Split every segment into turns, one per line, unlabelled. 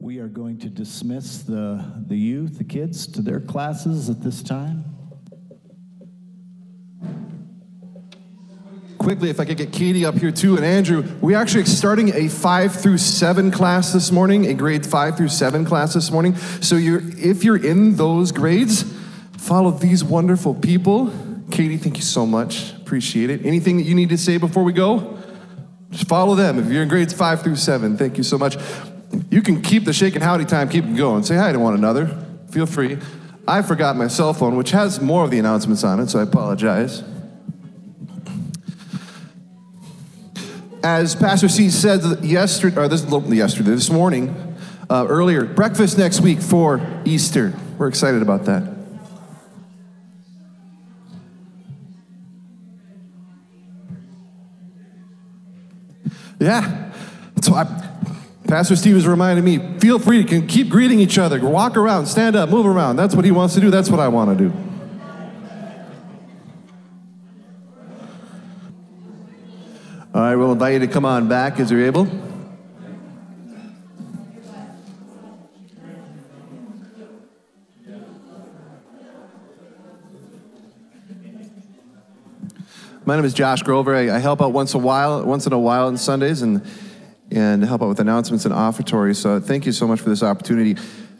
We are going to dismiss the, the youth, the kids, to their classes at this time.
Quickly, if I could get Katie up here too, and Andrew, we actually starting a five through seven class this morning, a grade five through seven class this morning. So you're, if you're in those grades, follow these wonderful people. Katie, thank you so much. Appreciate it. Anything that you need to say before we go? Just follow them. If you're in grades five through seven, thank you so much. You can keep the shake and howdy time, keep it going. Say hi to one another. Feel free. I forgot my cell phone, which has more of the announcements on it, so I apologize. As Pastor C said yesterday, or this yesterday, this morning, uh, earlier, breakfast next week for Easter. We're excited about that. Yeah. So I, Pastor Steve was reminding me, feel free to keep greeting each other. Walk around, stand up, move around. That's what he wants to do. That's what I want to do. All right, we'll invite you to come on back as you're able. My name is Josh Grover. I, help out once a while, once in a while on Sundays, and and help out with announcements and offertory. So thank you so much for this opportunity.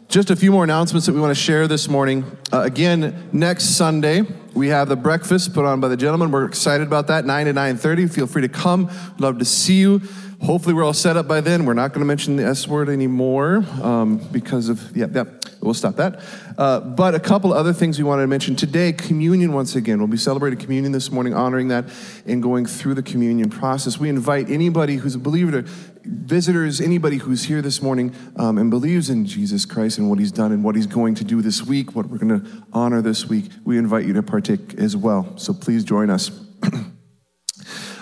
Just a few more announcements that we want to share this morning. Uh, again, next Sunday we have the breakfast put on by the gentleman. We're excited about that. Nine to nine thirty. Feel free to come. Love to see you. Hopefully, we're all set up by then. We're not going to mention the S word anymore um, because of, yeah, yeah, we'll stop that. Uh, but a couple other things we wanted to mention. Today, communion once again. We'll be celebrating communion this morning, honoring that and going through the communion process. We invite anybody who's a believer to visitors, anybody who's here this morning um, and believes in Jesus Christ and what he's done and what he's going to do this week, what we're going to honor this week, we invite you to partake as well. So please join us.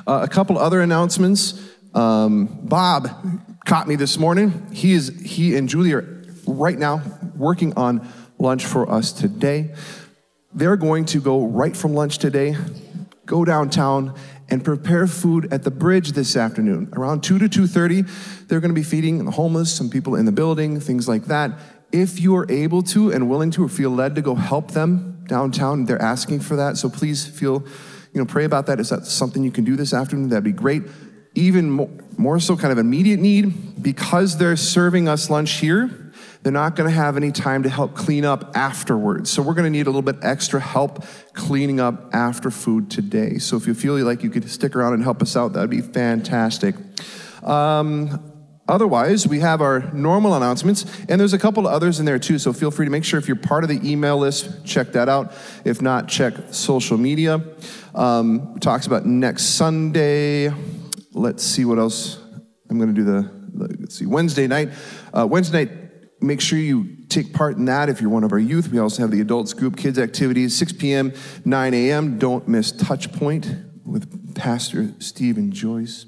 uh, a couple other announcements. Um, Bob caught me this morning. He is he and Julie are right now working on lunch for us today. They're going to go right from lunch today, go downtown and prepare food at the bridge this afternoon. Around 2 to 2:30, they're going to be feeding the homeless, some people in the building, things like that. If you are able to and willing to or feel led to go help them downtown, they're asking for that. So please feel, you know, pray about that. Is that something you can do this afternoon? That'd be great even more, more so kind of immediate need, because they're serving us lunch here, they're not going to have any time to help clean up afterwards. So we're going to need a little bit extra help cleaning up after food today. So if you feel like you could stick around and help us out, that would be fantastic. Um, Otherwise, we have our normal announcements, and there's a couple of others in there too. So feel free to make sure if you're part of the email list, check that out. If not, check social media. Um, talks about next Sunday let's see what else. I'm going to do the, let's see, Wednesday night. Uh, Wednesday night, make sure you take part in that if you're one of our youth. We also have the adults group kids activities, 6 p.m., 9 a.m. Don't miss Touch Point with Pastor Stephen Joyce.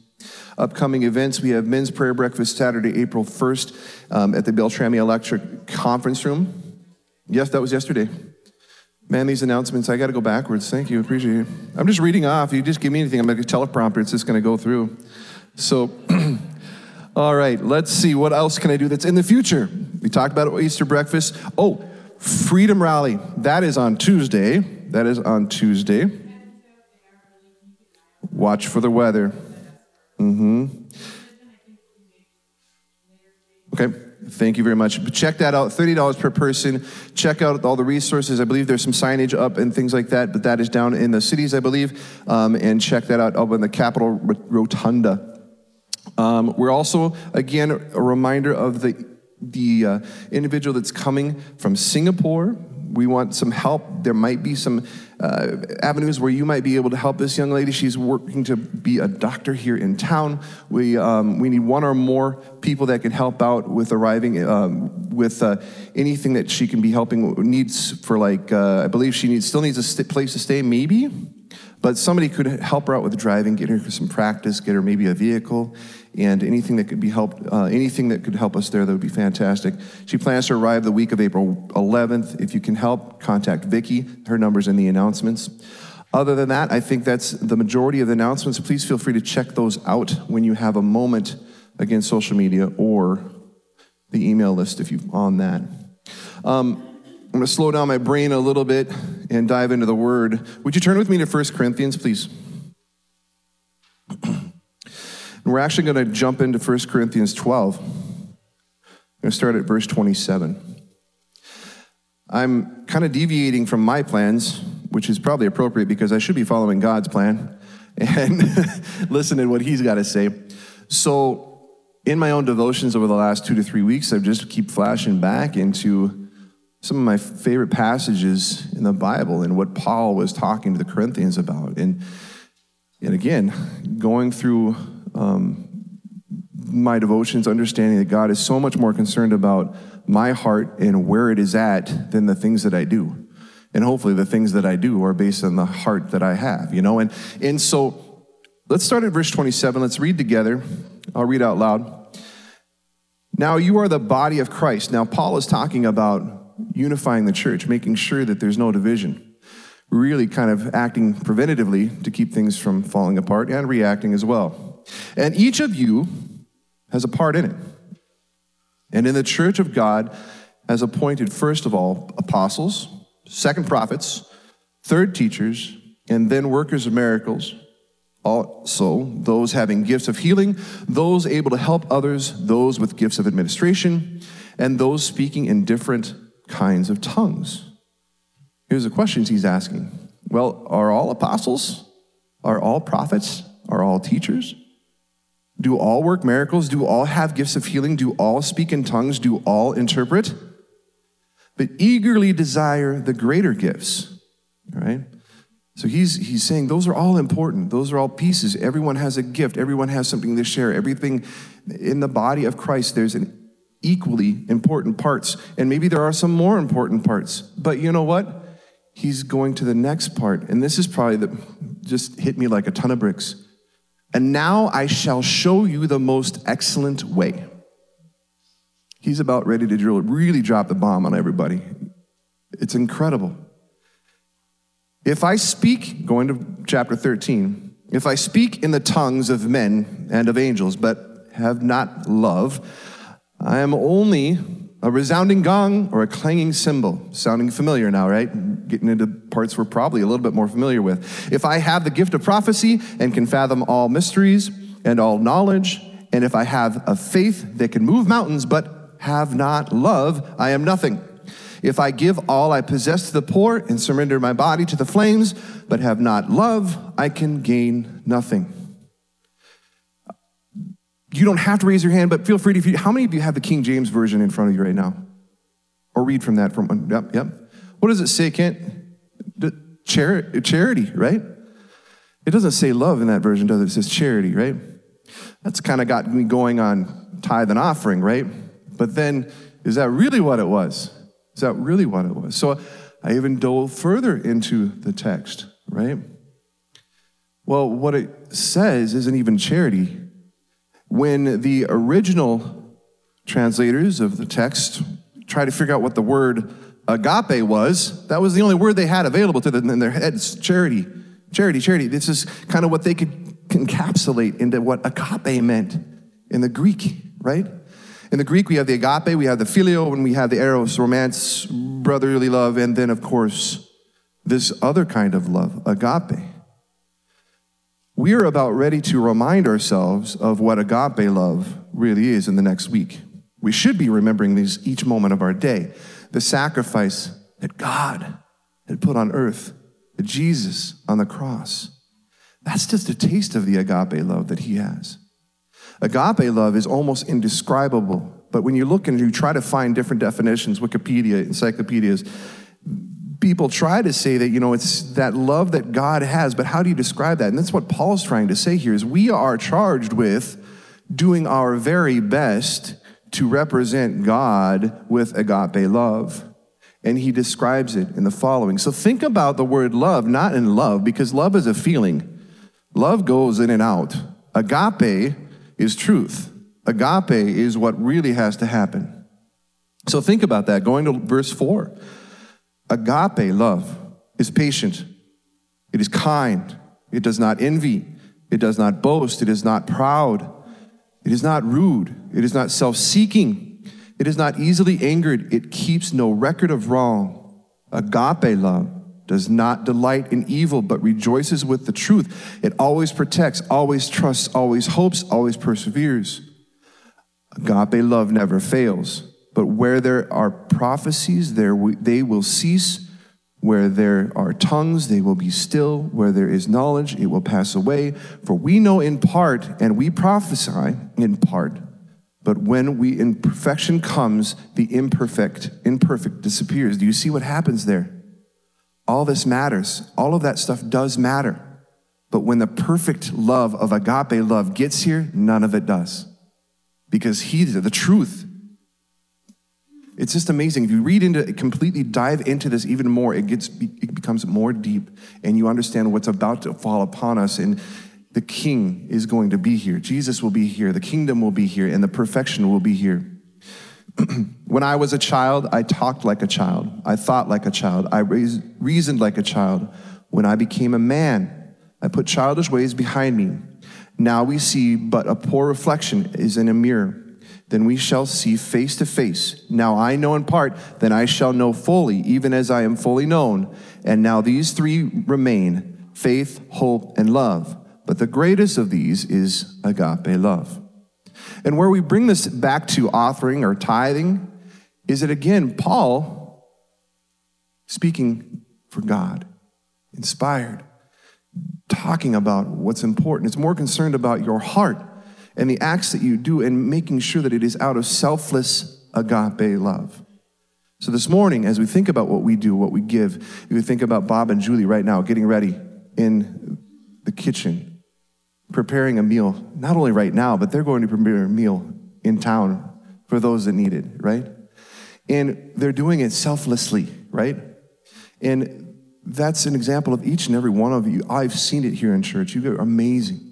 Upcoming events, we have men's prayer breakfast Saturday, April 1st um, at the Beltrami Electric Conference Room. Yes, that was yesterday. Man, these announcements, I got to go backwards. Thank you. Appreciate it. I'm just reading off. You just give me anything, I'm like a teleprompter. It's just going to go through. So, all right, let's see. What else can I do that's in the future? We talked about Easter breakfast. Oh, Freedom Rally. That is on Tuesday. That is on Tuesday. Watch for the weather. Mm hmm. Okay. Thank you very much. Check that out, $30 per person. Check out all the resources. I believe there's some signage up and things like that, but that is down in the cities, I believe. Um, and check that out up in the Capitol Rotunda. Um, we're also, again, a reminder of the, the uh, individual that's coming from Singapore we want some help. There might be some uh, avenues where you might be able to help this young lady. She's working to be a doctor here in town. We, um, we need one or more people that can help out with arriving um, with uh, anything that she can be helping needs for like, uh, I believe she needs, still needs a st- place to stay, maybe. But somebody could help her out with driving, get her some practice, get her maybe a vehicle, and anything that could be helped, uh, anything that could help us there, that would be fantastic. She plans to arrive the week of April 11th. If you can help, contact Vicki. Her number's in the announcements. Other than that, I think that's the majority of the announcements. Please feel free to check those out when you have a moment against social media or the email list if you're on that. Um, I'm going to slow down my brain a little bit and dive into the word. Would you turn with me to 1 Corinthians, please? and we're actually going to jump into 1 Corinthians 12. I'm going to start at verse 27. I'm kind of deviating from my plans, which is probably appropriate because I should be following God's plan and listening to what He's got to say. So, in my own devotions over the last two to three weeks, I've just keep flashing back into some of my favorite passages in the Bible and what Paul was talking to the Corinthians about. And, and again, going through um, my devotions, understanding that God is so much more concerned about my heart and where it is at than the things that I do. And hopefully, the things that I do are based on the heart that I have, you know? And, and so let's start at verse 27. Let's read together. I'll read out loud. Now you are the body of Christ. Now, Paul is talking about unifying the church, making sure that there's no division, really kind of acting preventatively to keep things from falling apart and reacting as well. And each of you has a part in it. And in the church of God has appointed, first of all, apostles, second prophets, third teachers, and then workers of miracles. Also, those having gifts of healing, those able to help others, those with gifts of administration, and those speaking in different kinds of tongues. Here's the questions he's asking. Well, are all apostles? Are all prophets? Are all teachers? Do all work miracles? Do all have gifts of healing? Do all speak in tongues? Do all interpret? But eagerly desire the greater gifts. All right? So he's, he's saying those are all important. Those are all pieces. Everyone has a gift. Everyone has something to share. Everything in the body of Christ, there's an equally important parts. And maybe there are some more important parts. But you know what? He's going to the next part. And this is probably the, just hit me like a ton of bricks. And now I shall show you the most excellent way. He's about ready to drill, really drop the bomb on everybody. It's incredible. If I speak, going to chapter 13, if I speak in the tongues of men and of angels, but have not love, I am only a resounding gong or a clanging cymbal. Sounding familiar now, right? Getting into parts we're probably a little bit more familiar with. If I have the gift of prophecy and can fathom all mysteries and all knowledge, and if I have a faith that can move mountains but have not love, I am nothing. If I give all I possess to the poor and surrender my body to the flames but have not love, I can gain nothing. You don't have to raise your hand, but feel free to. How many of you have the King James Version in front of you right now? Or read from that from, uh, yep, yep. What does it say, Kent? Char- charity, right? It doesn't say love in that version, does it? It says charity, right? That's kind of got me going on tithe and offering, right? But then, is that really what it was? Is that really what it was? So I even dove further into the text, right? Well, what it says isn't even charity, when the original translators of the text tried to figure out what the word agape was, that was the only word they had available to them in their heads charity. Charity, charity. This is kind of what they could encapsulate into what agape meant in the Greek, right? In the Greek, we have the agape, we have the phileo, and we have the eros, romance, brotherly love, and then, of course, this other kind of love, agape we are about ready to remind ourselves of what agape love really is in the next week. We should be remembering these each moment of our day. The sacrifice that God had put on earth, that Jesus on the cross. That's just a taste of the agape love that he has. Agape love is almost indescribable, but when you look and you try to find different definitions, Wikipedia, encyclopedias, people try to say that, you know, it's that love that God has, but how do you describe that? And that's what Paul's trying to say here is we are charged with doing our very best to represent God with agape love. And he describes it in the following. So think about the word love, not in love, because love is a feeling. Love goes in and out. Agape is truth. Agape is what really has to happen. So think about that. Going to verse 4. Agape love is patient, it is kind, it does not envy, it does not boast, it is not proud, it is not rude, it is not self seeking, It is not easily angered. It keeps no record of wrong. Agape love does not delight in evil, but rejoices with the truth. It always protects, always trusts, always hopes, always perseveres. Agape love never fails. But where there are prophecies, there we, they will cease. Where there are tongues, they will be still. Where there is knowledge, it will pass away. For we know in part, and we prophesy in part. But when we imperfection comes, the imperfect, imperfect disappears. Do you see what happens there? All this matters. All of that stuff does matter. But when the perfect love of agape love gets here, none of it does. Because he, the truth, it's just amazing. If you read into completely dive into this even more, it gets it becomes more deep and you understand what's about to fall upon us and the king is going to be here. Jesus will be here, the kingdom will be here and the perfection will be here. when I was a child, I talked like a child. I thought like a child. I reasoned like a child. When I became a man, I put childish ways behind me. Now we see but a poor reflection is in a mirror then we shall see face to face. Now I know in part, then I shall know fully, even as I am fully known. And now these three remain faith, hope, and love. But the greatest of these is agape love. And where we bring this back to offering or tithing is that again, Paul speaking for God, inspired, talking about what's important. It's more concerned about your heart and the acts that you do and making sure that it is out of selfless agape love. So this morning, as we think about what we do, what we give, we think about Bob and Julie right now getting ready in the kitchen, preparing a meal, not only right now, but they're going to prepare a meal in town for those that need it, right? And they're doing it selflessly, right? And that's an example of each and every one of you. I've seen it here in church. You are amazing.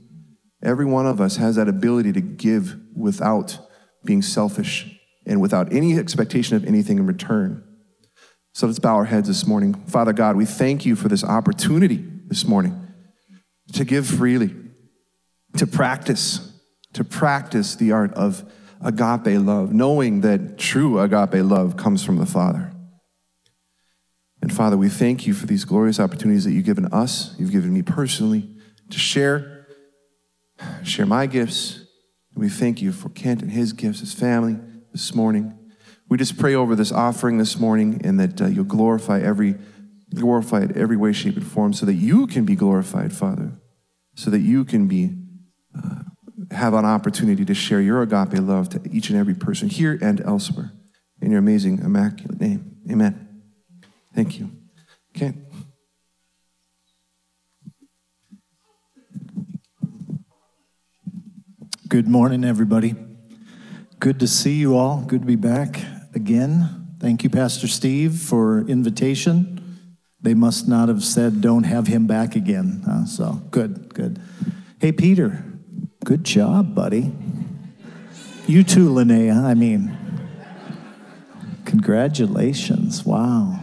Every one of us has that ability to give without being selfish and without any expectation of anything in return. So let's bow our heads this morning. Father God, we thank you for this opportunity this morning to give freely, to practice, to practice the art of agape love, knowing that true agape love comes from the Father. And Father, we thank you for these glorious opportunities that you've given us, you've given me personally, to share share my gifts. We thank you for Kent and his gifts, his family this morning. We just pray over this offering this morning and that uh, you'll glorify every glorify it every way, shape, and form so that you can be glorified, Father, so that you can be uh, have an opportunity to share your agape love to each and every person here and elsewhere. In your amazing, immaculate name. Amen. Thank you. Okay.
Good morning, everybody. Good to see you all. Good to be back again. Thank you, Pastor Steve, for invitation. They must not have said, don't have him back again. Uh, so, good, good. Hey, Peter, good job, buddy. You too, Linnea. I mean, congratulations. Wow.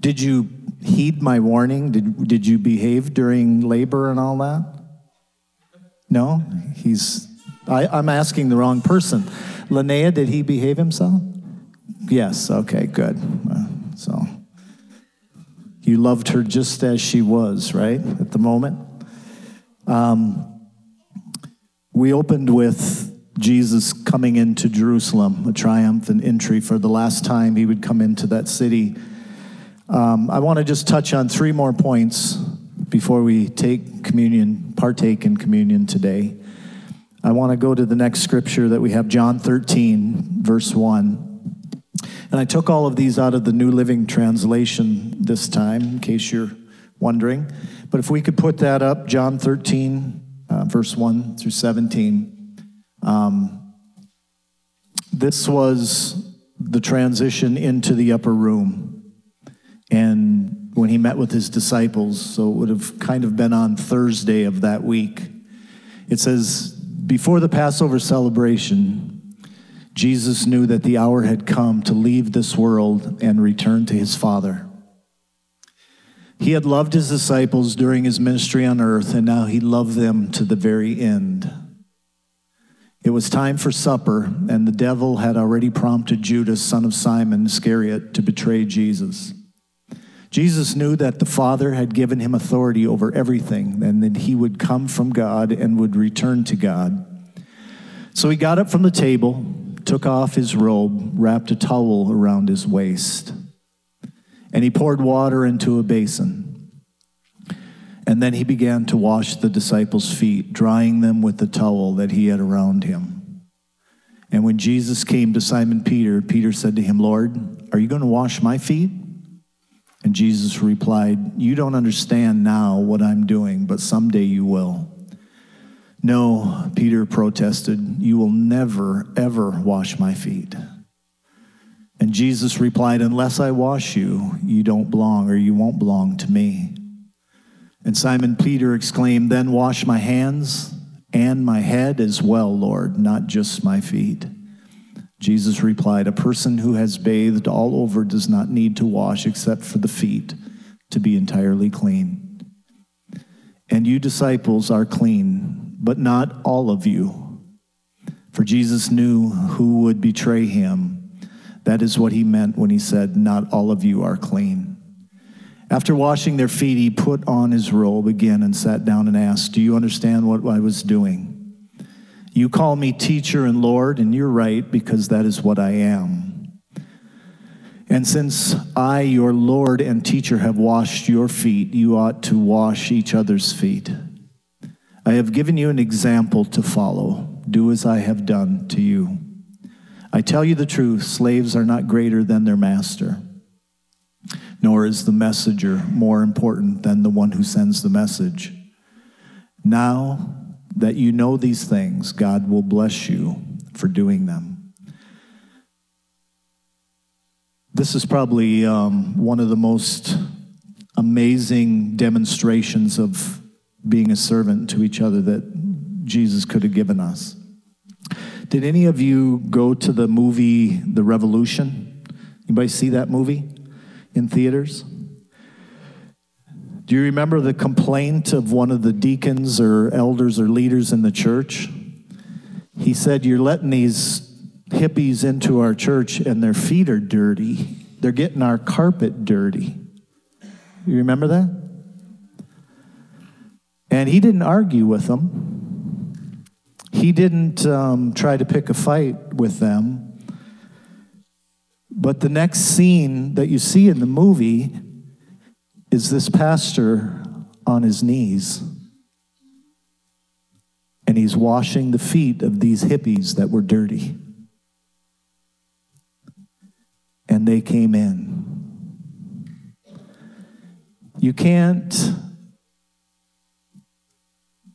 Did you heed my warning? Did, did you behave during labor and all that? No? He's I, am asking the wrong person. Linnea, did he behave himself? Yes, okay, good. So you loved her just as she was, right, at the moment? Um, we opened with Jesus coming into Jerusalem, a triumphant entry for the last time he would come into that city. Um, I want to just touch on three more points before we take communion, partake in communion today. I want to go to the next scripture that we have, John 13, verse 1. And I took all of these out of the New Living Translation this time, in case you're wondering. But if we could put that up, John 13, uh, verse 1 through 17. Um, this was the transition into the upper room. And when he met with his disciples, so it would have kind of been on Thursday of that week. It says, before the Passover celebration, Jesus knew that the hour had come to leave this world and return to his Father. He had loved his disciples during his ministry on earth, and now he loved them to the very end. It was time for supper, and the devil had already prompted Judas, son of Simon Iscariot, to betray Jesus. Jesus knew that the Father had given him authority over everything, and that he would come from God and would return to God. So he got up from the table, took off his robe, wrapped a towel around his waist, and he poured water into a basin. And then he began to wash the disciples' feet, drying them with the towel that he had around him. And when Jesus came to Simon Peter, Peter said to him, Lord, are you going to wash my feet? And Jesus replied, You don't understand now what I'm doing, but someday you will. No, Peter protested, You will never, ever wash my feet. And Jesus replied, Unless I wash you, you don't belong or you won't belong to me. And Simon Peter exclaimed, Then wash my hands and my head as well, Lord, not just my feet. Jesus replied, A person who has bathed all over does not need to wash except for the feet to be entirely clean. And you disciples are clean, but not all of you. For Jesus knew who would betray him. That is what he meant when he said, Not all of you are clean. After washing their feet, he put on his robe again and sat down and asked, Do you understand what I was doing? You call me teacher and Lord, and you're right, because that is what I am. And since I, your Lord and teacher, have washed your feet, you ought to wash each other's feet. I have given you an example to follow. Do as I have done to you. I tell you the truth slaves are not greater than their master, nor is the messenger more important than the one who sends the message. Now, that you know these things, God will bless you for doing them. This is probably um, one of the most amazing demonstrations of being a servant to each other that Jesus could have given us. Did any of you go to the movie The Revolution? Anybody see that movie in theaters? Do you remember the complaint of one of the deacons or elders or leaders in the church? He said, You're letting these hippies into our church and their feet are dirty. They're getting our carpet dirty. You remember that? And he didn't argue with them. He didn't um, try to pick a fight with them. But the next scene that you see in the movie is this pastor on his knees and he's washing the feet of these hippies that were dirty. And they came in. You can't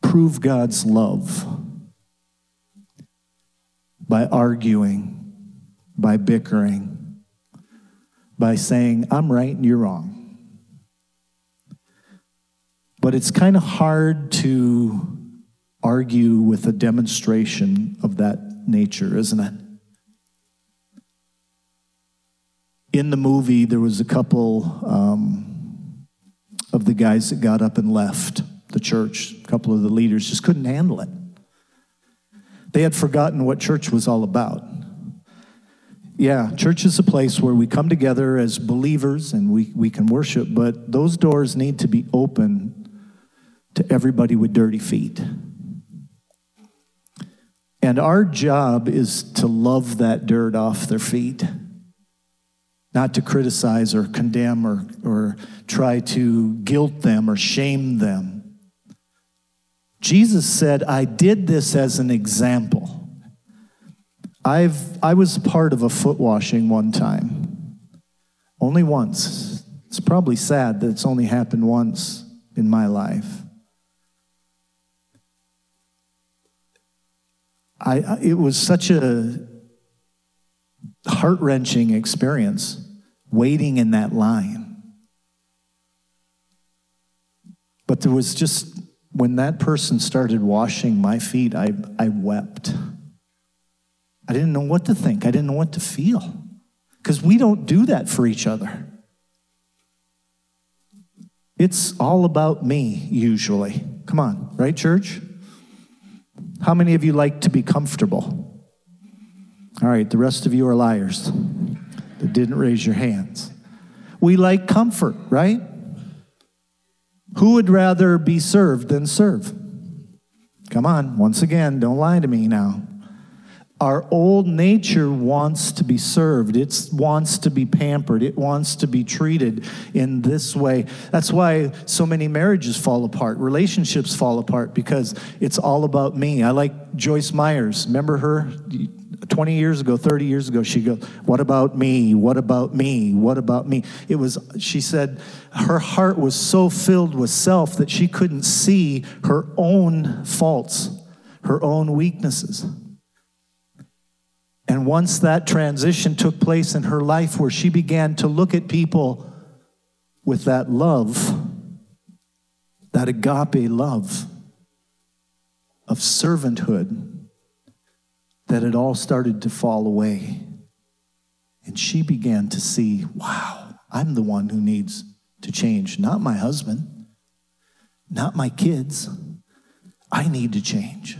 prove God's love by arguing, by bickering, by saying, I'm right and you're wrong. But it's kind of hard to argue with a demonstration of that nature, isn't it? In the movie, there was a couple um, of the guys that got up and left the church. A couple of the leaders just couldn't handle it. They had forgotten what church was all about. Yeah, church is a place where we come together as believers and we, we can worship, but those doors need to be open to everybody with dirty feet. And our job is to love that dirt off their feet, not to criticize or condemn or, or try to guilt them or shame them. Jesus said, I did this as an example. I've, I was part of a foot washing one time, only once. It's probably sad that it's only happened once in my life. I, it was such a heart wrenching experience waiting in that line. But there was just, when that person started washing my feet, I, I wept. I didn't know what to think, I didn't know what to feel. Because we don't do that for each other. It's all about me, usually. Come on, right, church? How many of you like to be comfortable? All right, the rest of you are liars that didn't raise your hands. We like comfort, right? Who would rather be served than serve? Come on, once again, don't lie to me now. Our old nature wants to be served. It wants to be pampered. It wants to be treated in this way. That's why so many marriages fall apart, relationships fall apart, because it's all about me. I like Joyce Myers. Remember her? 20 years ago, 30 years ago, she goes, What about me? What about me? What about me? It was, she said, her heart was so filled with self that she couldn't see her own faults, her own weaknesses. And once that transition took place in her life where she began to look at people with that love, that agape love of servanthood, that it all started to fall away. And she began to see, wow, I'm the one who needs to change, not my husband, not my kids. I need to change.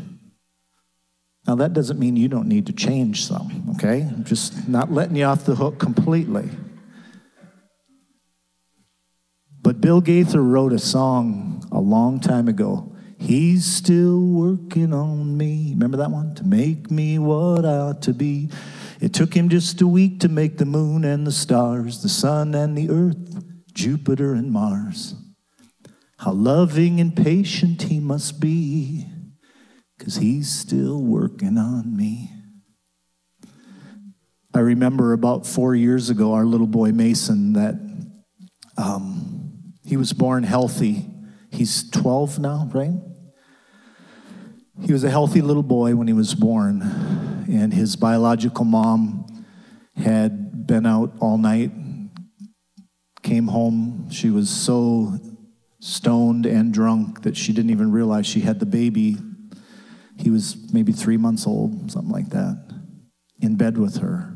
Now, that doesn't mean you don't need to change some, okay? I'm just not letting you off the hook completely. But Bill Gaither wrote a song a long time ago. He's still working on me. Remember that one? To make me what I ought to be. It took him just a week to make the moon and the stars, the sun and the earth, Jupiter and Mars. How loving and patient he must be because he's still working on me. I remember about four years ago, our little boy Mason, that um, he was born healthy. He's 12 now, right? He was a healthy little boy when he was born, and his biological mom had been out all night, came home. She was so stoned and drunk that she didn't even realize she had the baby he was maybe three months old, something like that, in bed with her.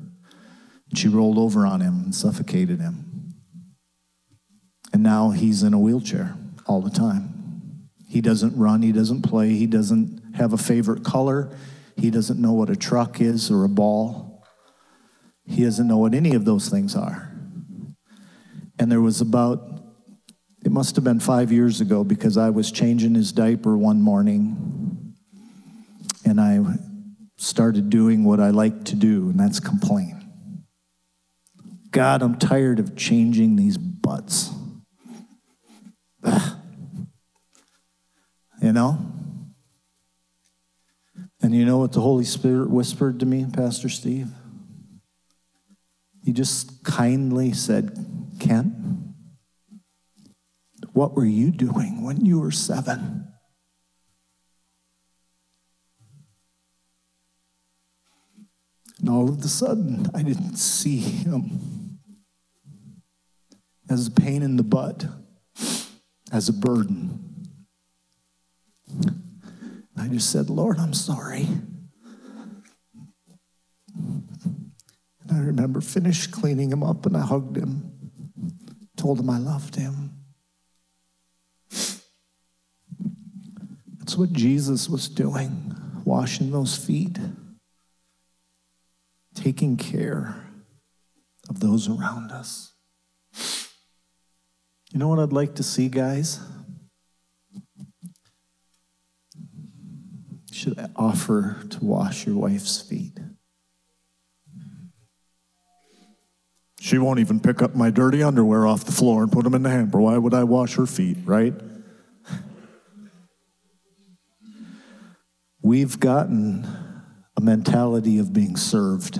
She rolled over on him and suffocated him. And now he's in a wheelchair all the time. He doesn't run, he doesn't play, he doesn't have a favorite color, he doesn't know what a truck is or a ball. He doesn't know what any of those things are. And there was about, it must have been five years ago because I was changing his diaper one morning and I started doing what I like to do, and that's complain. God, I'm tired of changing these butts. Ugh. You know? And you know what the Holy Spirit whispered to me, Pastor Steve? He just kindly said, Kent, what were you doing when you were seven? And all of a sudden, I didn't see him as a pain in the butt, as a burden. I just said, Lord, I'm sorry. And I remember finished cleaning him up and I hugged him, told him I loved him. That's what Jesus was doing, washing those feet taking care of those around us. You know what I'd like to see, guys? Should offer to wash your wife's feet. She won't even pick up my dirty underwear off the floor and put them in the hamper. Why would I wash her feet, right? We've gotten a mentality of being served.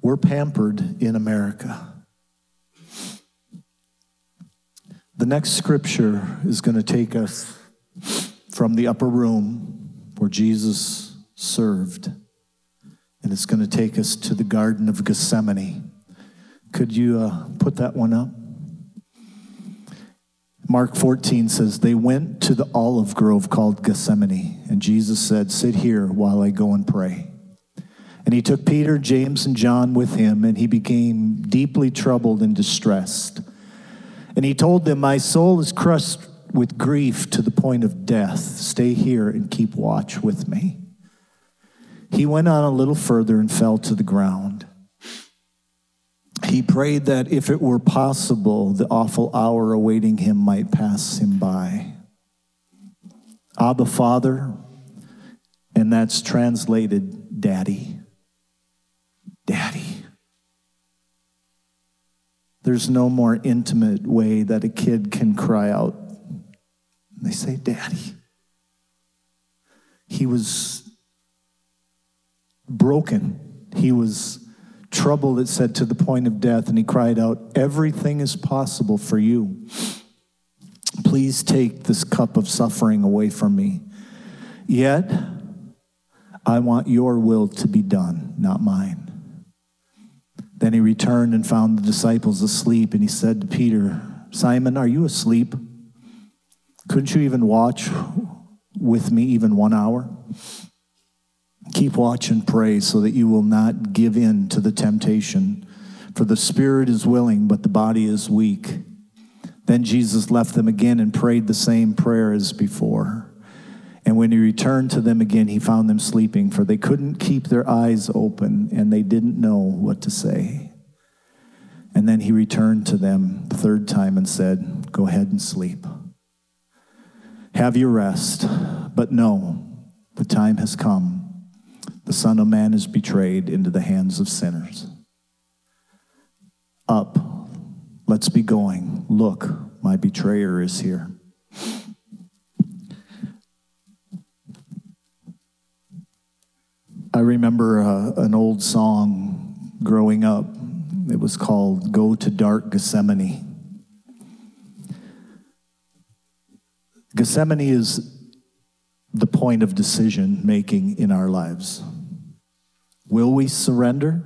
We're pampered in America. The next scripture is going to take us from the upper room where Jesus served, and it's going to take us to the Garden of Gethsemane. Could you uh, put that one up? Mark 14 says, They went to the olive grove called Gethsemane, and Jesus said, Sit here while I go and pray. And he took Peter, James, and John with him, and he became deeply troubled and distressed. And he told them, My soul is crushed with grief to the point of death. Stay here and keep watch with me. He went on a little further and fell to the ground. He prayed that if it were possible, the awful hour awaiting him might pass him by. Abba, Father, and that's translated Daddy. Daddy. There's no more intimate way that a kid can cry out. They say, Daddy. He was broken. He was troubled, it said, to the point of death, and he cried out, Everything is possible for you. Please take this cup of suffering away from me. Yet, I want your will to be done, not mine. Then he returned and found the disciples asleep, and he said to Peter, Simon, are you asleep? Couldn't you even watch with me even one hour? Keep watch and pray so that you will not give in to the temptation. For the spirit is willing, but the body is weak. Then Jesus left them again and prayed the same prayer as before. And when he returned to them again, he found them sleeping, for they couldn't keep their eyes open and they didn't know what to say. And then he returned to them the third time and said, Go ahead and sleep. Have your rest, but know the time has come. The Son of Man is betrayed into the hands of sinners. Up, let's be going. Look, my betrayer is here. I remember uh, an old song growing up. It was called Go to Dark Gethsemane. Gethsemane is the point of decision making in our lives. Will we surrender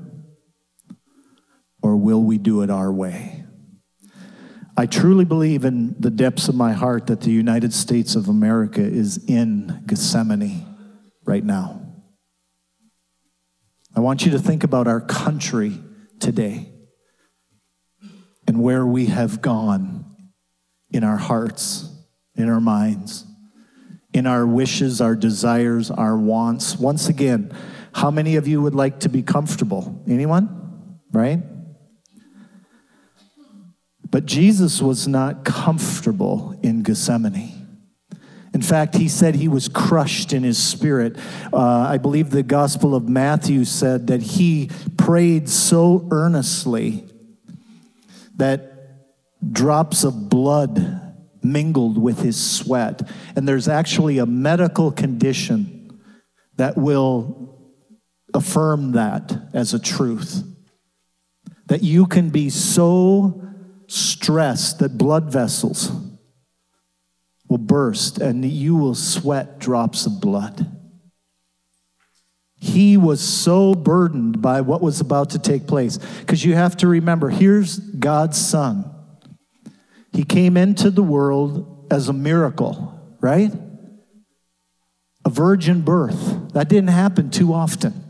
or will we do it our way? I truly believe in the depths of my heart that the United States of America is in Gethsemane right now. I want you to think about our country today and where we have gone in our hearts, in our minds, in our wishes, our desires, our wants. Once again, how many of you would like to be comfortable? Anyone? Right? But Jesus was not comfortable in Gethsemane. In fact, he said he was crushed in his spirit. Uh, I believe the Gospel of Matthew said that he prayed so earnestly that drops of blood mingled with his sweat. And there's actually a medical condition that will affirm that as a truth. That you can be so stressed that blood vessels will burst and you will sweat drops of blood. He was so burdened by what was about to take place. Because you have to remember, here's God's Son. He came into the world as a miracle, right? A virgin birth. That didn't happen too often.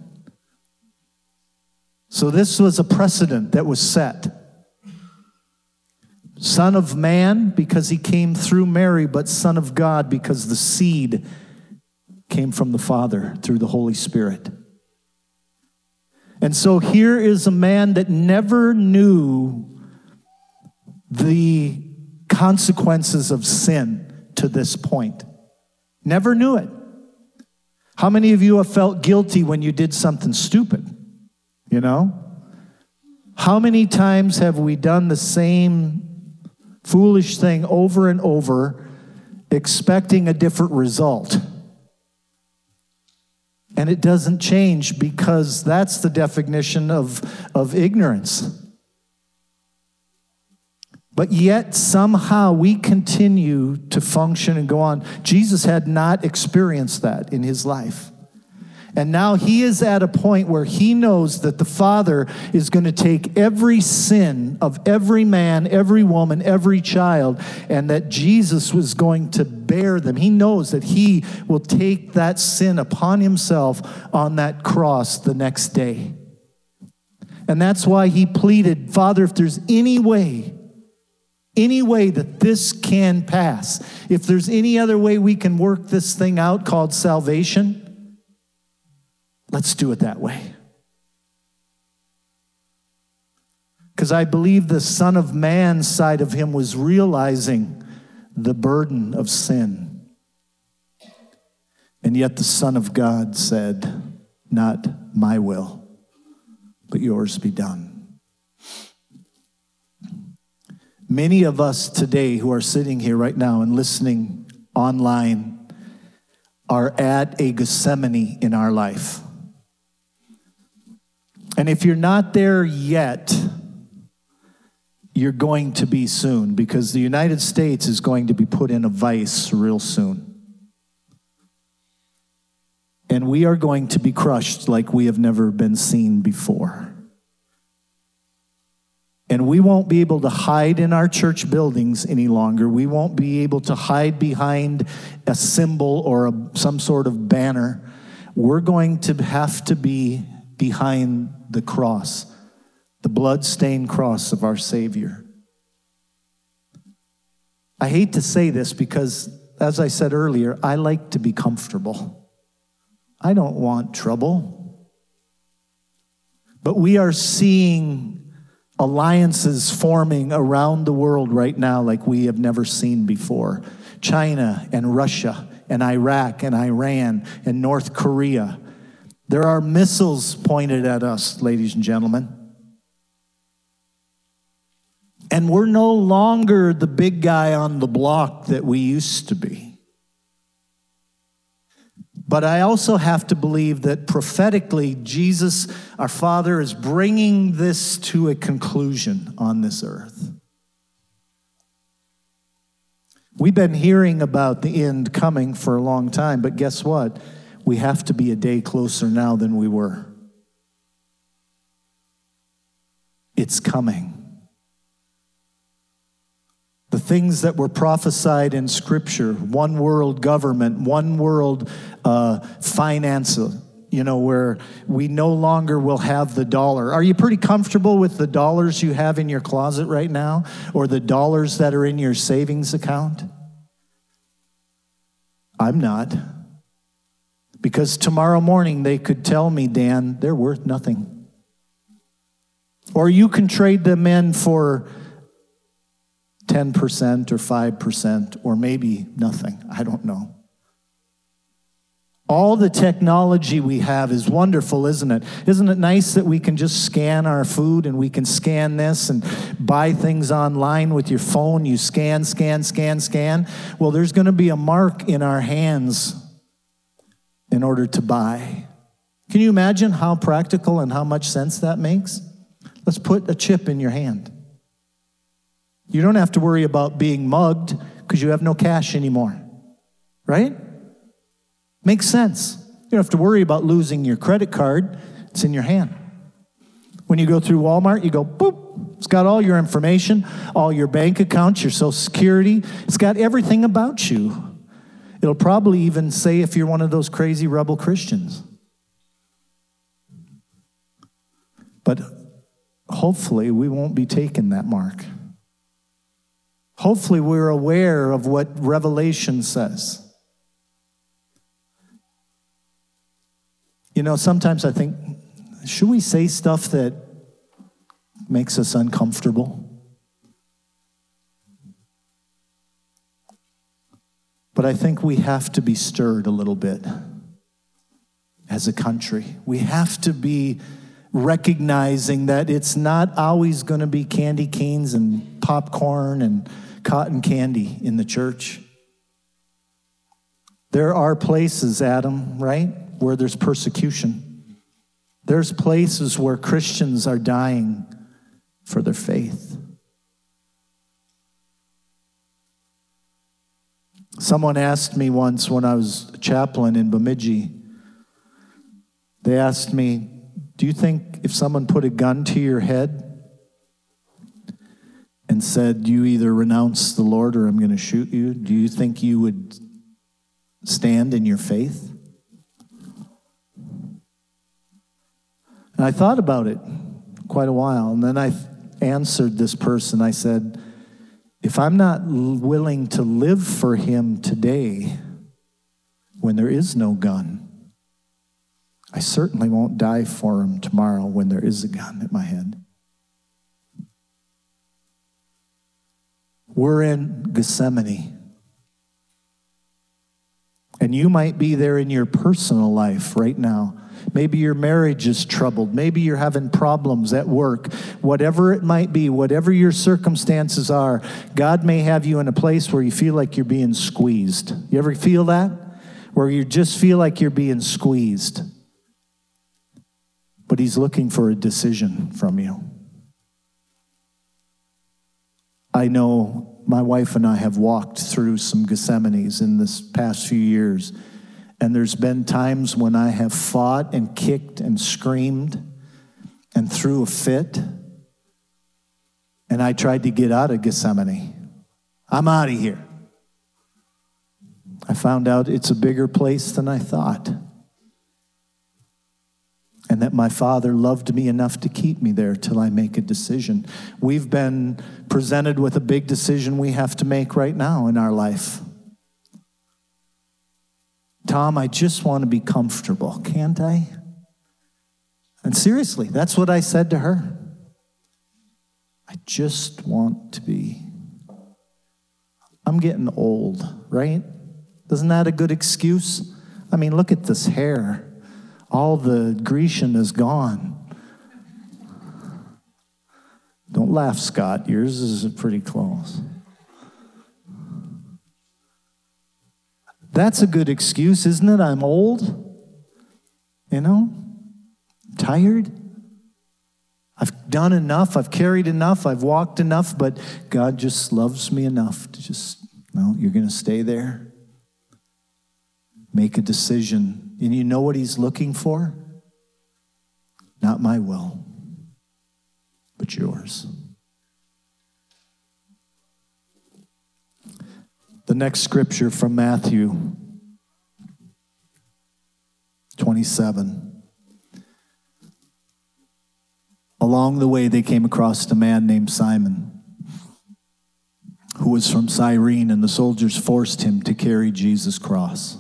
So this was a precedent that was set. Son of man because he came through Mary, but Son of God because the seed came from the Father through the Holy Spirit. And so here is a man that never knew the consequences of sin to this point. Never knew it. How many of you have felt guilty when you did something stupid? You know? How many times have we done the same foolish thing over and over, expecting a different result. And it doesn't change because that's the definition of, of ignorance. But yet, somehow, we continue to function and go on. Jesus had not experienced that in his life. And now he is at a point where he knows that the Father is going to take every sin of every man, every woman, every child, and that Jesus was going to bear them. He knows that he will take that sin upon himself on that cross the next day. And that's why he pleaded, Father, if there's any way Any way that this can pass. If there's any other way we can work this thing out called salvation, let's do it that way. Because I believe the Son of Man side of him was realizing the burden of sin. And yet the Son of God said, Not my will, but yours be done. Many of us today who are sitting here right now and listening online are at a Gethsemane in our life. And if you're not there yet, you're going to be soon because the United States is going to be put in a vice real soon. And we are going to be crushed like we have never been seen before. And we won't be able to hide in our church buildings any longer. We won't be able to hide behind a symbol or a, some sort of banner. We're going to have to be behind the cross the blood-stained cross of our Savior. I hate to say this because, as I said earlier, I like to be comfortable. I don't want trouble. But we are seeing alliances forming around the world right now like we have never seen before. China and Russia and Iraq and Iran and North Korea. There are missiles pointed at us, ladies and gentlemen. And we're no longer the big guy on the block that we used to be. But I also have to believe that prophetically, Jesus, our Father, is bringing this to a conclusion on this earth. We've been hearing about the end coming for a long time, but guess what? We have to be a day closer now than we were. It's coming the things that were prophesied in Scripture one world government, one world uh, finance, you know, where we no longer will have the dollar. Are you pretty comfortable with the dollars you have in your closet right now or the dollars that are in your savings account? I'm not. Because tomorrow morning they could tell me, Dan, they're worth nothing. Or you can trade them in for 10% or 5% or maybe nothing. I don't know. All the technology we have is wonderful, isn't it? Isn't it nice that we can just scan our food and we can scan this and buy things online with your phone? You scan, scan, scan, scan. Well, there's going to be a mark in our hands in order to buy. Can you imagine how practical and how much sense that makes? Let's put a chip in your hand. You don't have to worry about being mugged because you have no cash anymore. Right? Makes sense. You don't have to worry about losing your credit card, it's in your hand. When you go through Walmart, you go boop. It's got all your information, all your bank accounts, your social security. It's got everything about you. It'll probably even say if you're one of those crazy rebel Christians. But hopefully, we won't be taking that mark. Hopefully, we're aware of what Revelation says. You know, sometimes I think, should we say stuff that makes us uncomfortable? But I think we have to be stirred a little bit as a country. We have to be recognizing that it's not always going to be candy canes and popcorn and cotton candy in the church. There are places, Adam, right, where there's persecution. There's places where Christians are dying for their faith. Someone asked me once when I was a chaplain in Bemidji, they asked me, Do you think if someone put a gun to your head, and said, You either renounce the Lord or I'm going to shoot you, do you think you would stand in your faith? And I thought about it quite a while, and then I answered this person. I said, If I'm not willing to live for him today when there is no gun, I certainly won't die for him tomorrow when there is a gun at my head. We're in Gethsemane. And you might be there in your personal life right now. Maybe your marriage is troubled. Maybe you're having problems at work. Whatever it might be, whatever your circumstances are, God may have you in a place where you feel like you're being squeezed. You ever feel that? Where you just feel like you're being squeezed. But He's looking for a decision from you. I know my wife and I have walked through some Gethsemanes in this past few years. And there's been times when I have fought and kicked and screamed and threw a fit. And I tried to get out of Gethsemane. I'm out of here. I found out it's a bigger place than I thought and that my Father loved me enough to keep me there till I make a decision. We've been presented with a big decision we have to make right now in our life. Tom, I just want to be comfortable, can't I? And seriously, that's what I said to her. I just want to be. I'm getting old, right? Isn't that a good excuse? I mean, look at this hair all the Grecian is gone. Don't laugh, Scott. Yours is pretty close. That's a good excuse, isn't it? I'm old. You know, tired. I've done enough. I've carried enough. I've walked enough, but God just loves me enough to just, well, you're going to stay there. Make a decision and you know what he's looking for? Not my will, but yours. The next scripture from Matthew 27. Along the way, they came across a man named Simon, who was from Cyrene, and the soldiers forced him to carry Jesus' cross.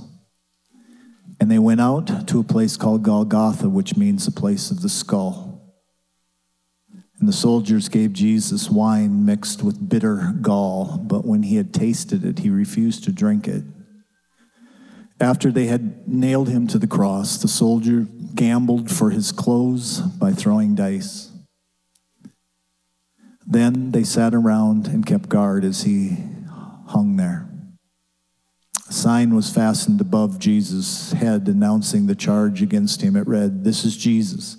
And they went out to a place called Golgotha, which means the place of the skull. And the soldiers gave Jesus wine mixed with bitter gall, but when he had tasted it, he refused to drink it. After they had nailed him to the cross, the soldier gambled for his clothes by throwing dice. Then they sat around and kept guard as he hung there. A sign was fastened above Jesus' head announcing the charge against him. It read, This is Jesus,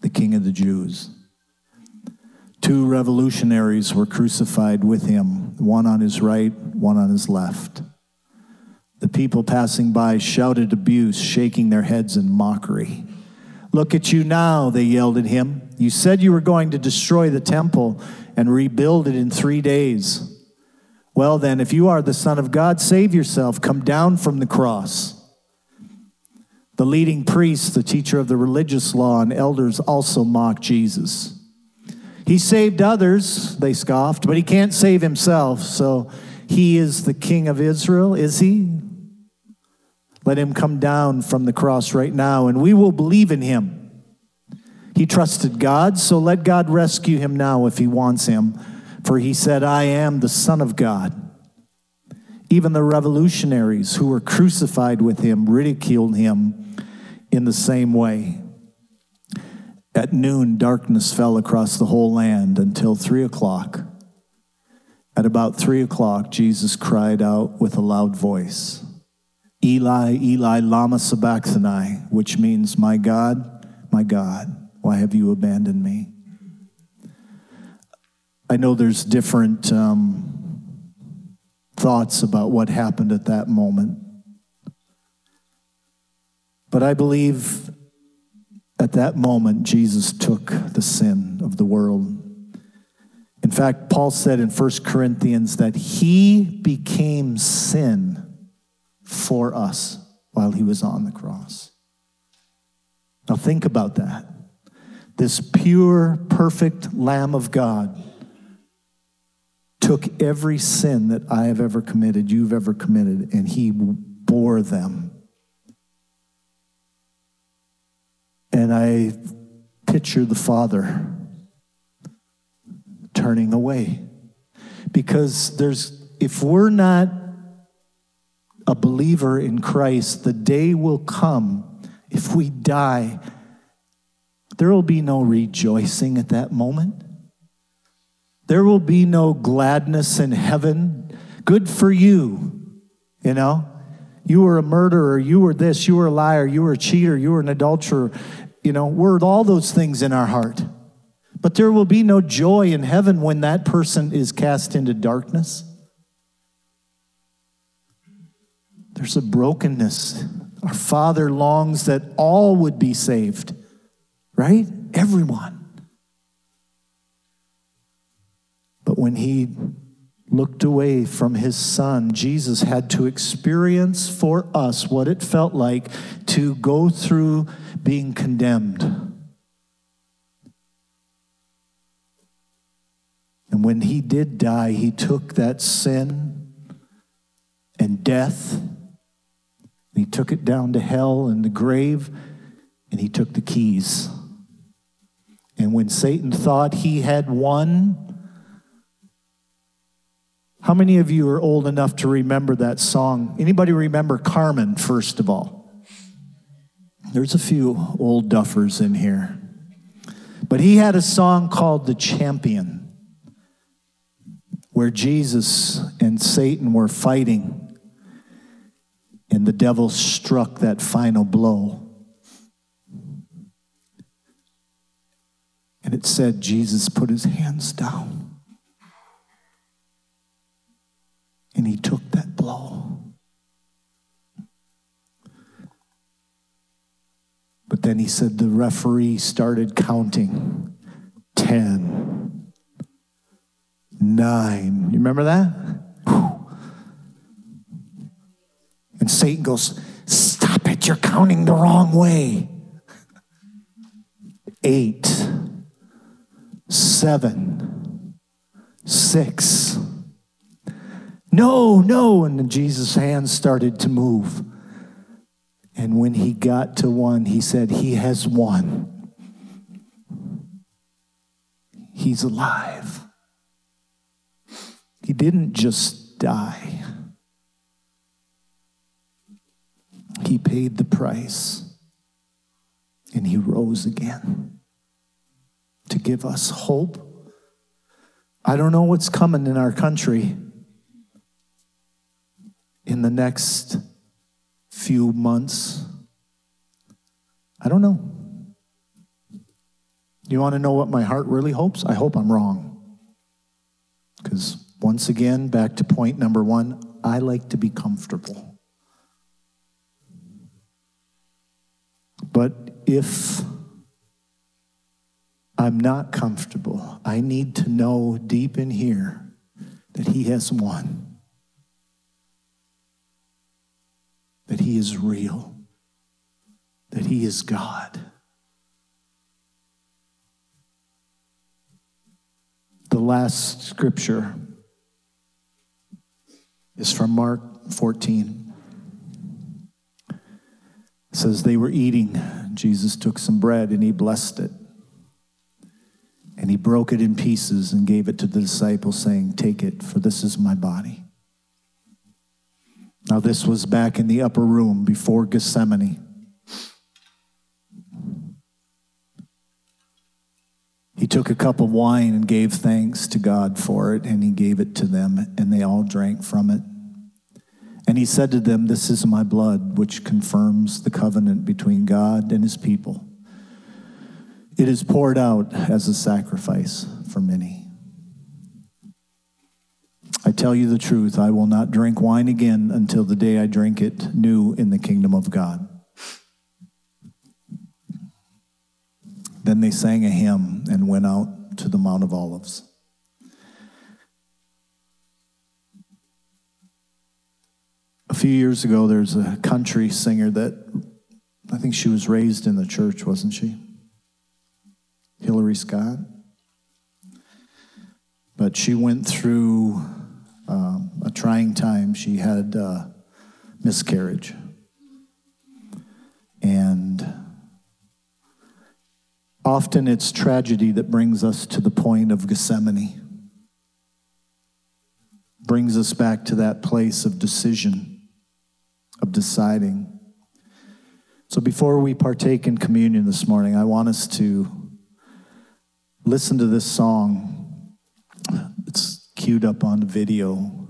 the King of the Jews. Two revolutionaries were crucified with him, one on his right, one on his left. The people passing by shouted abuse, shaking their heads in mockery. Look at you now, they yelled at him. You said you were going to destroy the temple and rebuild it in three days. Well, then, if you are the Son of God, save yourself. Come down from the cross. The leading priests, the teacher of the religious law, and elders also mocked Jesus. He saved others, they scoffed, but he can't save himself. So he is the king of Israel, is he? Let him come down from the cross right now, and we will believe in him. He trusted God, so let God rescue him now if he wants him. For he said, I am the Son of God. Even the revolutionaries who were crucified with him ridiculed him in the same way. At noon, darkness fell across the whole land until three o'clock. At about three o'clock, Jesus cried out with a loud voice, Eli, Eli, Lama Sabachthani, which means, My God, my God, why have you abandoned me? I know there's different um, thoughts about what happened at that moment. But I believe at that moment, Jesus took the sin of the world. In fact, Paul said in 1 Corinthians that he became sin for us while he was on the cross. Now, think about that. This pure, perfect Lamb of God took every sin that I have ever committed, you've ever committed, and he bore them. And I picture the Father turning away. Because there's, if we're not a believer in Christ, the day will come, if we die, there will be no rejoicing at that moment. There will be no gladness in heaven. Good for you, you know? You were a murderer, you were this, you were a liar, you were a cheater, you were an adulterer. You know, we're all those things in our heart. But there will be no joy in heaven when that person is cast into darkness. There's a brokenness. Our Father longs that all would be saved, right? Everyone. But when he looked away from his son, Jesus had to experience for us what it felt like to go through being condemned. And when he did die, he took that sin and death, and he took it down to hell and the grave, and he took the keys. And when Satan thought he had won, how many of you are old enough to remember that song? Anybody remember Carmen, first of all? There's a few old duffers in here. But he had a song called The Champion, where Jesus and Satan were fighting, and the devil struck that final blow. And it said Jesus put his hands down. And he took that blow. But then he said the referee started counting 10, 9. You remember that? And Satan goes, Stop it, you're counting the wrong way. Eight, seven, six, no, no. And Jesus' hands started to move. And when he got to one, he said, He has won. He's alive. He didn't just die, he paid the price and he rose again to give us hope. I don't know what's coming in our country in the next few months? I don't know. You want to know what my heart really hopes? I hope I'm wrong. Because once again, back to point number one, I like to be comfortable. But if I'm not comfortable, I need to know deep in here that He has won. that He is real, that He is God. The last scripture is from Mark 14. It says they were eating. Jesus took some bread and he blessed it. And he broke it in pieces and gave it to the disciples, saying, Take it, for this is my body. Now, this was back in the upper room before Gethsemane. He took a cup of wine and gave thanks to God for it, and he gave it to them, and they all drank from it. And he said to them, This is my blood, which confirms the covenant between God and his people. It is poured out as a sacrifice for many. I tell you the truth, I will not drink wine again until the day I drink it new in the kingdom of God. Then they sang a hymn and went out to the Mount of Olives. A few years ago, there's a country singer that I think she was raised in the church, wasn't she? Hillary Scott.
but she went through um, a trying time. She had uh, miscarriage. And often it's tragedy that brings us to the point of Gethsemane, brings us back to that place of decision, of deciding. So before we partake in communion this morning, I want us to listen to this song. Queued up on video.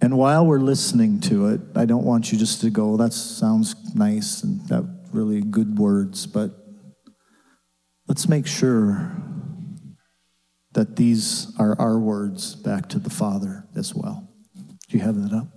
And while we're listening to it, I don't want you just to go, that sounds nice and that really good words, but let's make sure that these are our words back to the Father as well. Do you have that up?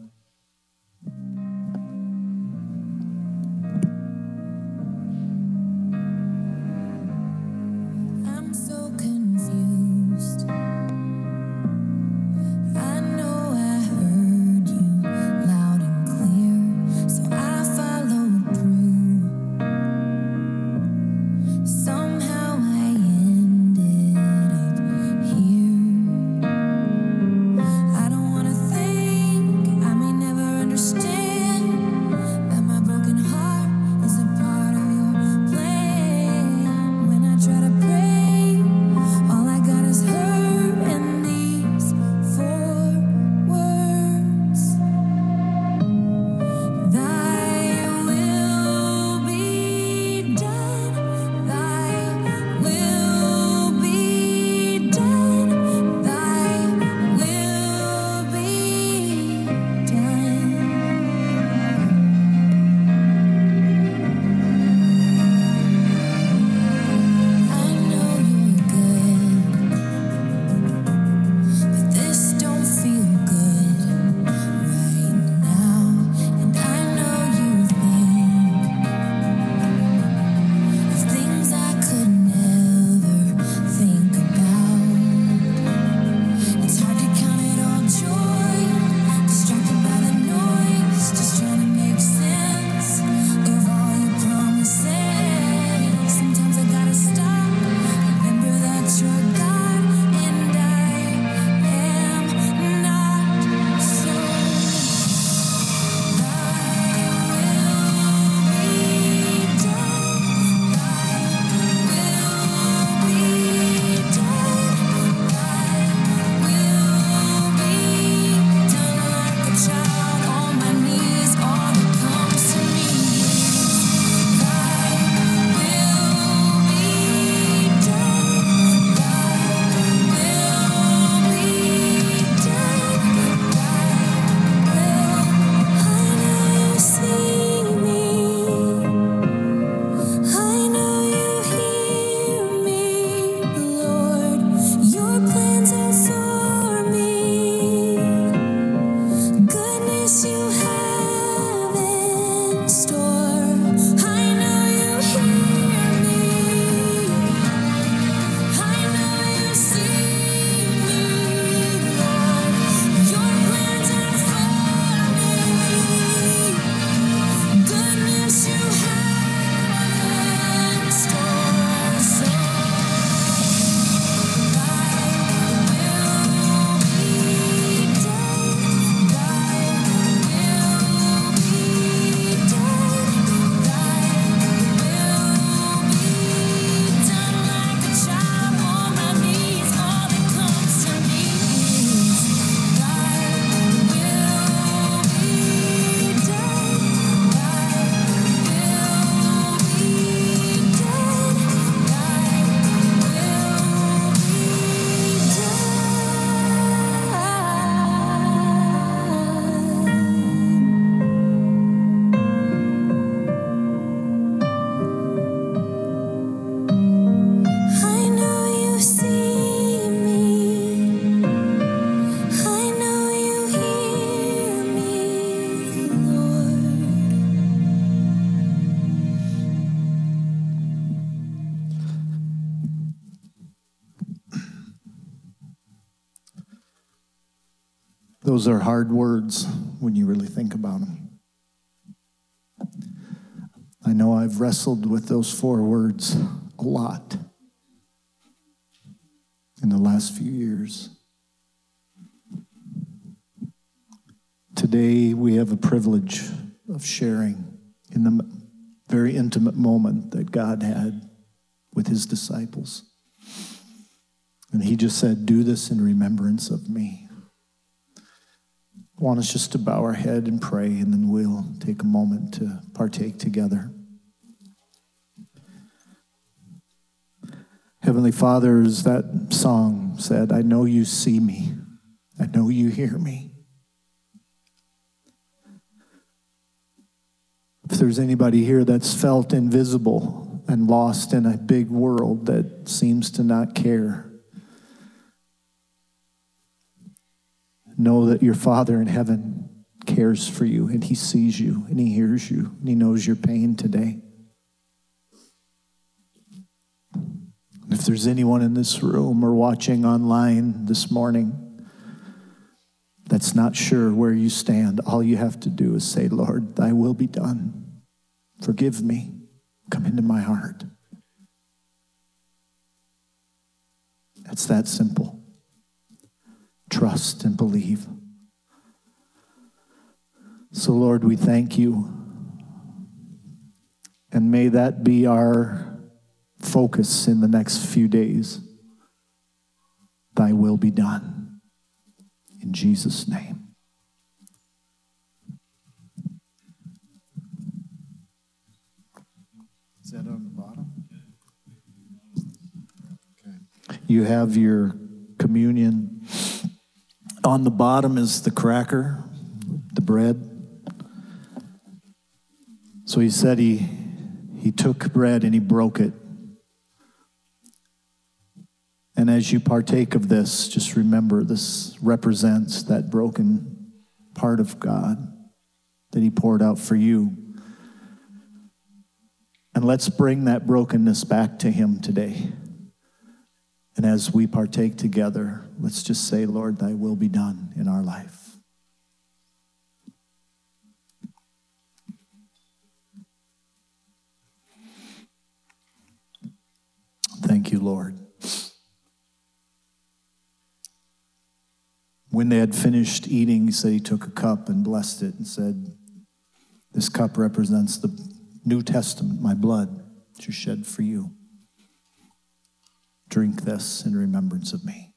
Those are hard words when you really think about them. I know I've wrestled with those four words a lot.
in the last few years. Today, we have a privilege of sharing in the very intimate moment that God had with his disciples. And he just said, Do this in remembrance of me. Want us just to bow our head and pray, and then we'll take a moment to partake together. Heavenly Father, as that song said, I know you see me, I know you hear me. If there's anybody here that's felt invisible and lost in a big world that seems to not care, know that your Father in heaven cares for you and he sees you and he hears you and he knows your pain today. If there's anyone in this room or watching online this morning that's not sure where you stand, all you have to do is say, Lord, thy will be done. Forgive me. Come into my heart. It's that simple. Trust and believe. So, Lord, we thank you. And may that be our focus in the next few days. Thy will be done. In Jesus' name. Is that on the bottom? Okay. You have your communion. On the bottom is the cracker, the bread. So he said he, he took bread and he broke it. And as you partake of this, just remember this represents that broken part of God that He poured out for you. And let's bring that brokenness back to Him today. And as we partake together, let's just say, Lord, thy will be done in our life. Thank you, Lord. When they had finished eating, he said he took a cup and blessed it and said, This cup represents the New Testament, my blood, which is shed for you. Drink this in remembrance of me.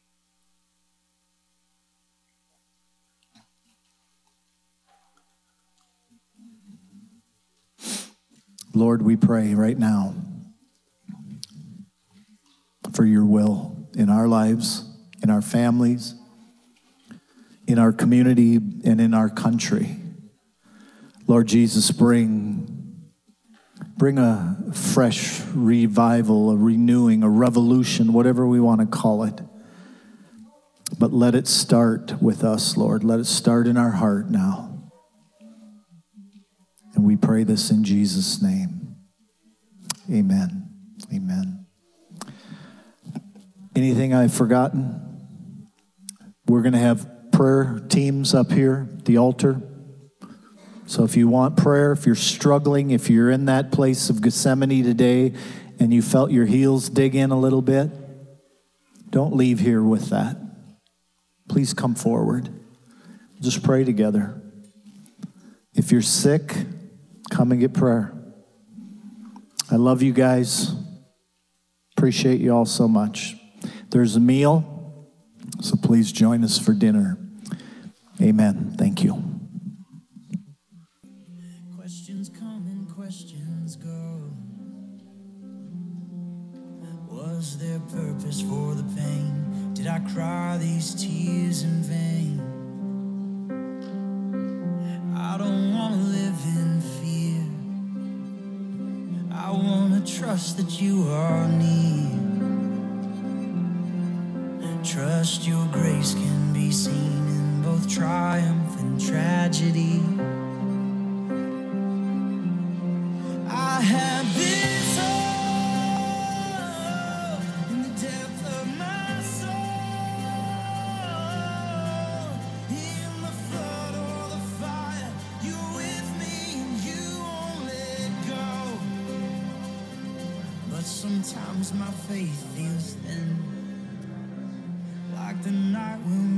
Lord, we pray right now for your will in our lives, in our families in our community and in our country. Lord Jesus, bring, bring a fresh revival, a renewing, a revolution, whatever we want to call it. But let it start with us, Lord. Let it start in our heart now. And we pray this in Jesus' name. Amen. Amen. Anything I've forgotten? We're going to have prayer teams up here, the altar. So if you want prayer, if you're struggling, if you're in that place of Gethsemane today and you felt your heels dig in a little bit, don't leave here with that. Please come forward. Just pray together. If you're sick, come and get prayer. I love you guys. Appreciate you all so much. There's a meal, so please join us for dinner. Amen. Thank you.
Cry these tears in vain? I don't want to live in fear. I want to trust that you are near. Trust your grace can be seen in both triumph and tragedy. my faith feels thin Like the night when